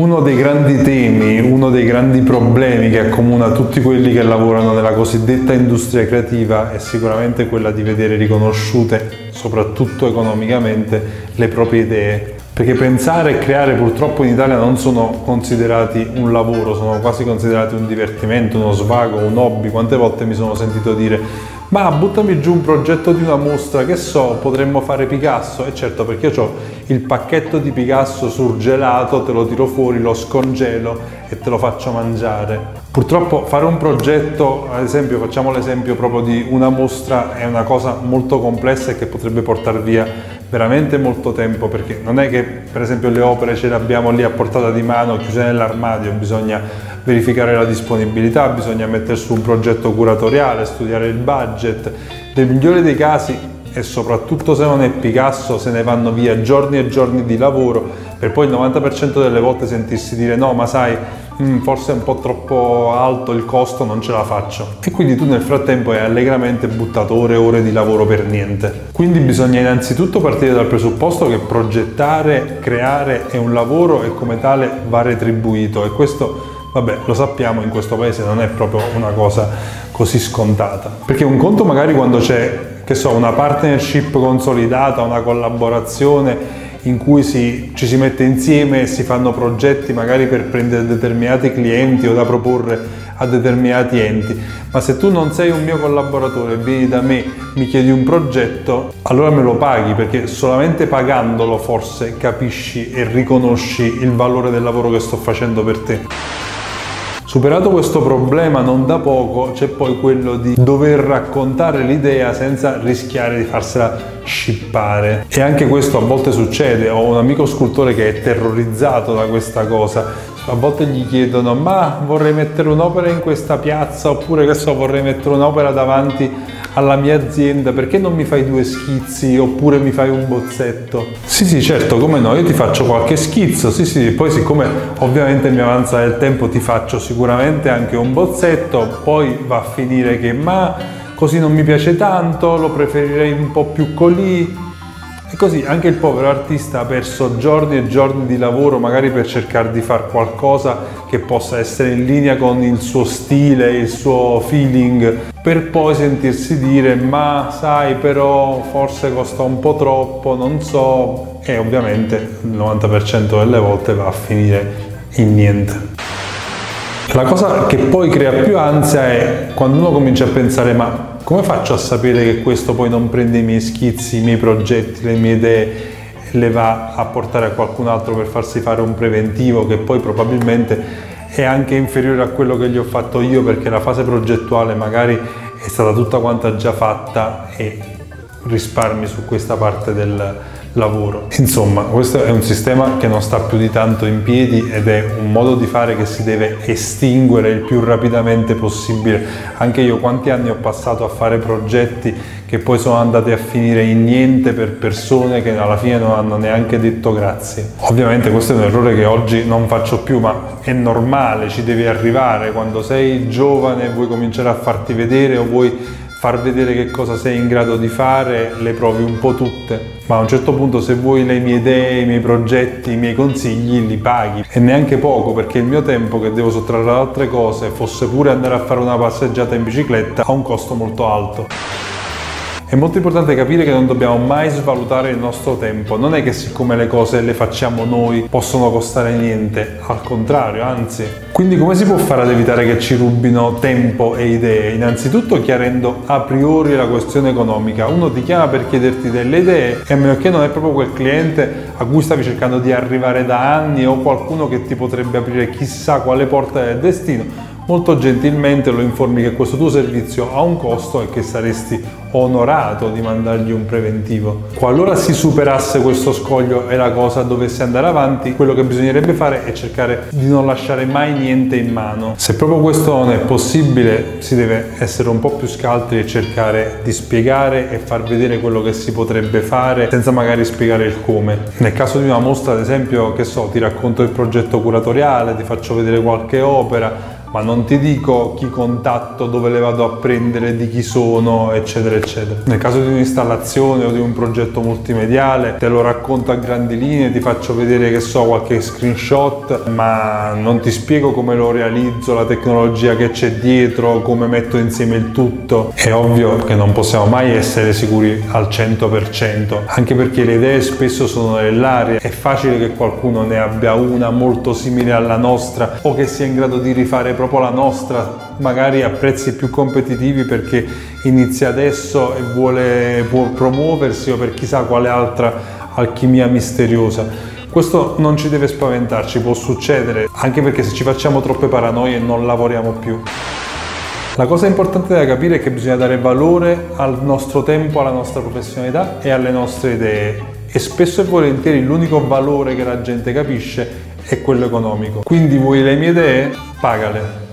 Uno dei grandi temi, uno dei grandi problemi che accomuna tutti quelli che lavorano nella cosiddetta industria creativa è sicuramente quella di vedere riconosciute, soprattutto economicamente, le proprie idee. Perché pensare e creare purtroppo in Italia non sono considerati un lavoro, sono quasi considerati un divertimento, uno svago, un hobby. Quante volte mi sono sentito dire ma buttami giù un progetto di una mostra, che so, potremmo fare Picasso? E certo, perché io ho il pacchetto di Picasso surgelato, te lo tiro fuori, lo scongelo e te lo faccio mangiare. Purtroppo fare un progetto, ad esempio, facciamo l'esempio proprio di una mostra, è una cosa molto complessa e che potrebbe portare via veramente molto tempo perché non è che per esempio le opere ce le abbiamo lì a portata di mano chiuse nell'armadio, bisogna verificare la disponibilità, bisogna mettere su un progetto curatoriale, studiare il budget. Nel migliore dei casi e soprattutto se non è Picasso se ne vanno via giorni e giorni di lavoro per poi il 90% delle volte sentirsi dire no ma sai mm, forse è un po' troppo alto il costo non ce la faccio e quindi tu nel frattempo hai allegramente buttato ore e ore di lavoro per niente quindi bisogna innanzitutto partire dal presupposto che progettare creare è un lavoro e come tale va retribuito e questo Vabbè, lo sappiamo, in questo paese non è proprio una cosa così scontata. Perché un conto magari quando c'è, che so, una partnership consolidata, una collaborazione in cui si, ci si mette insieme e si fanno progetti magari per prendere determinati clienti o da proporre a determinati enti. Ma se tu non sei un mio collaboratore vieni da me, mi chiedi un progetto, allora me lo paghi perché solamente pagandolo forse capisci e riconosci il valore del lavoro che sto facendo per te. Superato questo problema non da poco c'è poi quello di dover raccontare l'idea senza rischiare di farsela scippare. E anche questo a volte succede, ho un amico scultore che è terrorizzato da questa cosa, a volte gli chiedono ma vorrei mettere un'opera in questa piazza? Oppure che so vorrei mettere un'opera davanti alla mia azienda, perché non mi fai due schizzi? Oppure mi fai un bozzetto? Sì, sì, certo, come no, io ti faccio qualche schizzo, sì, sì, poi siccome ovviamente mi avanza del tempo ti faccio sicuramente anche un bozzetto, poi va a finire che ma così non mi piace tanto, lo preferirei un po' più colì, e così anche il povero artista ha perso giorni e giorni di lavoro magari per cercare di fare qualcosa che possa essere in linea con il suo stile, il suo feeling, per poi sentirsi dire ma sai però forse costa un po' troppo, non so, e ovviamente il 90% delle volte va a finire in niente. La cosa che poi crea più ansia è quando uno comincia a pensare ma come faccio a sapere che questo poi non prende i miei schizzi, i miei progetti, le mie idee e le va a portare a qualcun altro per farsi fare un preventivo che poi probabilmente è anche inferiore a quello che gli ho fatto io perché la fase progettuale magari è stata tutta quanta già fatta e risparmi su questa parte del, lavoro. Insomma, questo è un sistema che non sta più di tanto in piedi ed è un modo di fare che si deve estinguere il più rapidamente possibile. Anche io quanti anni ho passato a fare progetti che poi sono andati a finire in niente per persone che alla fine non hanno neanche detto grazie. Ovviamente questo è un errore che oggi non faccio più, ma è normale, ci devi arrivare. Quando sei giovane e vuoi cominciare a farti vedere o vuoi far vedere che cosa sei in grado di fare, le provi un po' tutte, ma a un certo punto se vuoi le mie idee, i miei progetti, i miei consigli, li paghi e neanche poco perché il mio tempo che devo sottrarre ad altre cose, fosse pure andare a fare una passeggiata in bicicletta, ha un costo molto alto. È molto importante capire che non dobbiamo mai svalutare il nostro tempo, non è che siccome le cose le facciamo noi possono costare niente, al contrario, anzi. Quindi come si può fare ad evitare che ci rubino tempo e idee? Innanzitutto chiarendo a priori la questione economica. Uno ti chiama per chiederti delle idee e a meno che non è proprio quel cliente a cui stavi cercando di arrivare da anni o qualcuno che ti potrebbe aprire chissà quale porta del destino, molto gentilmente lo informi che questo tuo servizio ha un costo e che saresti onorato di mandargli un preventivo. Qualora si superasse questo scoglio e la cosa dovesse andare avanti, quello che bisognerebbe fare è cercare di non lasciare mai niente in mano. Se proprio questo non è possibile, si deve essere un po' più scaltri e cercare di spiegare e far vedere quello che si potrebbe fare senza magari spiegare il come. Nel caso di una mostra, ad esempio, che so, ti racconto il progetto curatoriale, ti faccio vedere qualche opera, ma non ti dico chi contatto, dove le vado a prendere, di chi sono, eccetera, eccetera. Nel caso di un'installazione o di un progetto multimediale, te lo racconto a grandi linee, ti faccio vedere che so qualche screenshot, ma non ti spiego come lo realizzo, la tecnologia che c'è dietro, come metto insieme il tutto. È ovvio che non possiamo mai essere sicuri al 100%, anche perché le idee spesso sono nell'aria, è facile che qualcuno ne abbia una molto simile alla nostra o che sia in grado di rifare proprio la nostra, magari a prezzi più competitivi perché inizia adesso e vuole promuoversi o per chissà quale altra alchimia misteriosa. Questo non ci deve spaventarci, può succedere, anche perché se ci facciamo troppe paranoie non lavoriamo più. La cosa importante da capire è che bisogna dare valore al nostro tempo, alla nostra professionalità e alle nostre idee e spesso e volentieri l'unico valore che la gente capisce è quello economico. Quindi vuoi le mie idee? Pagale.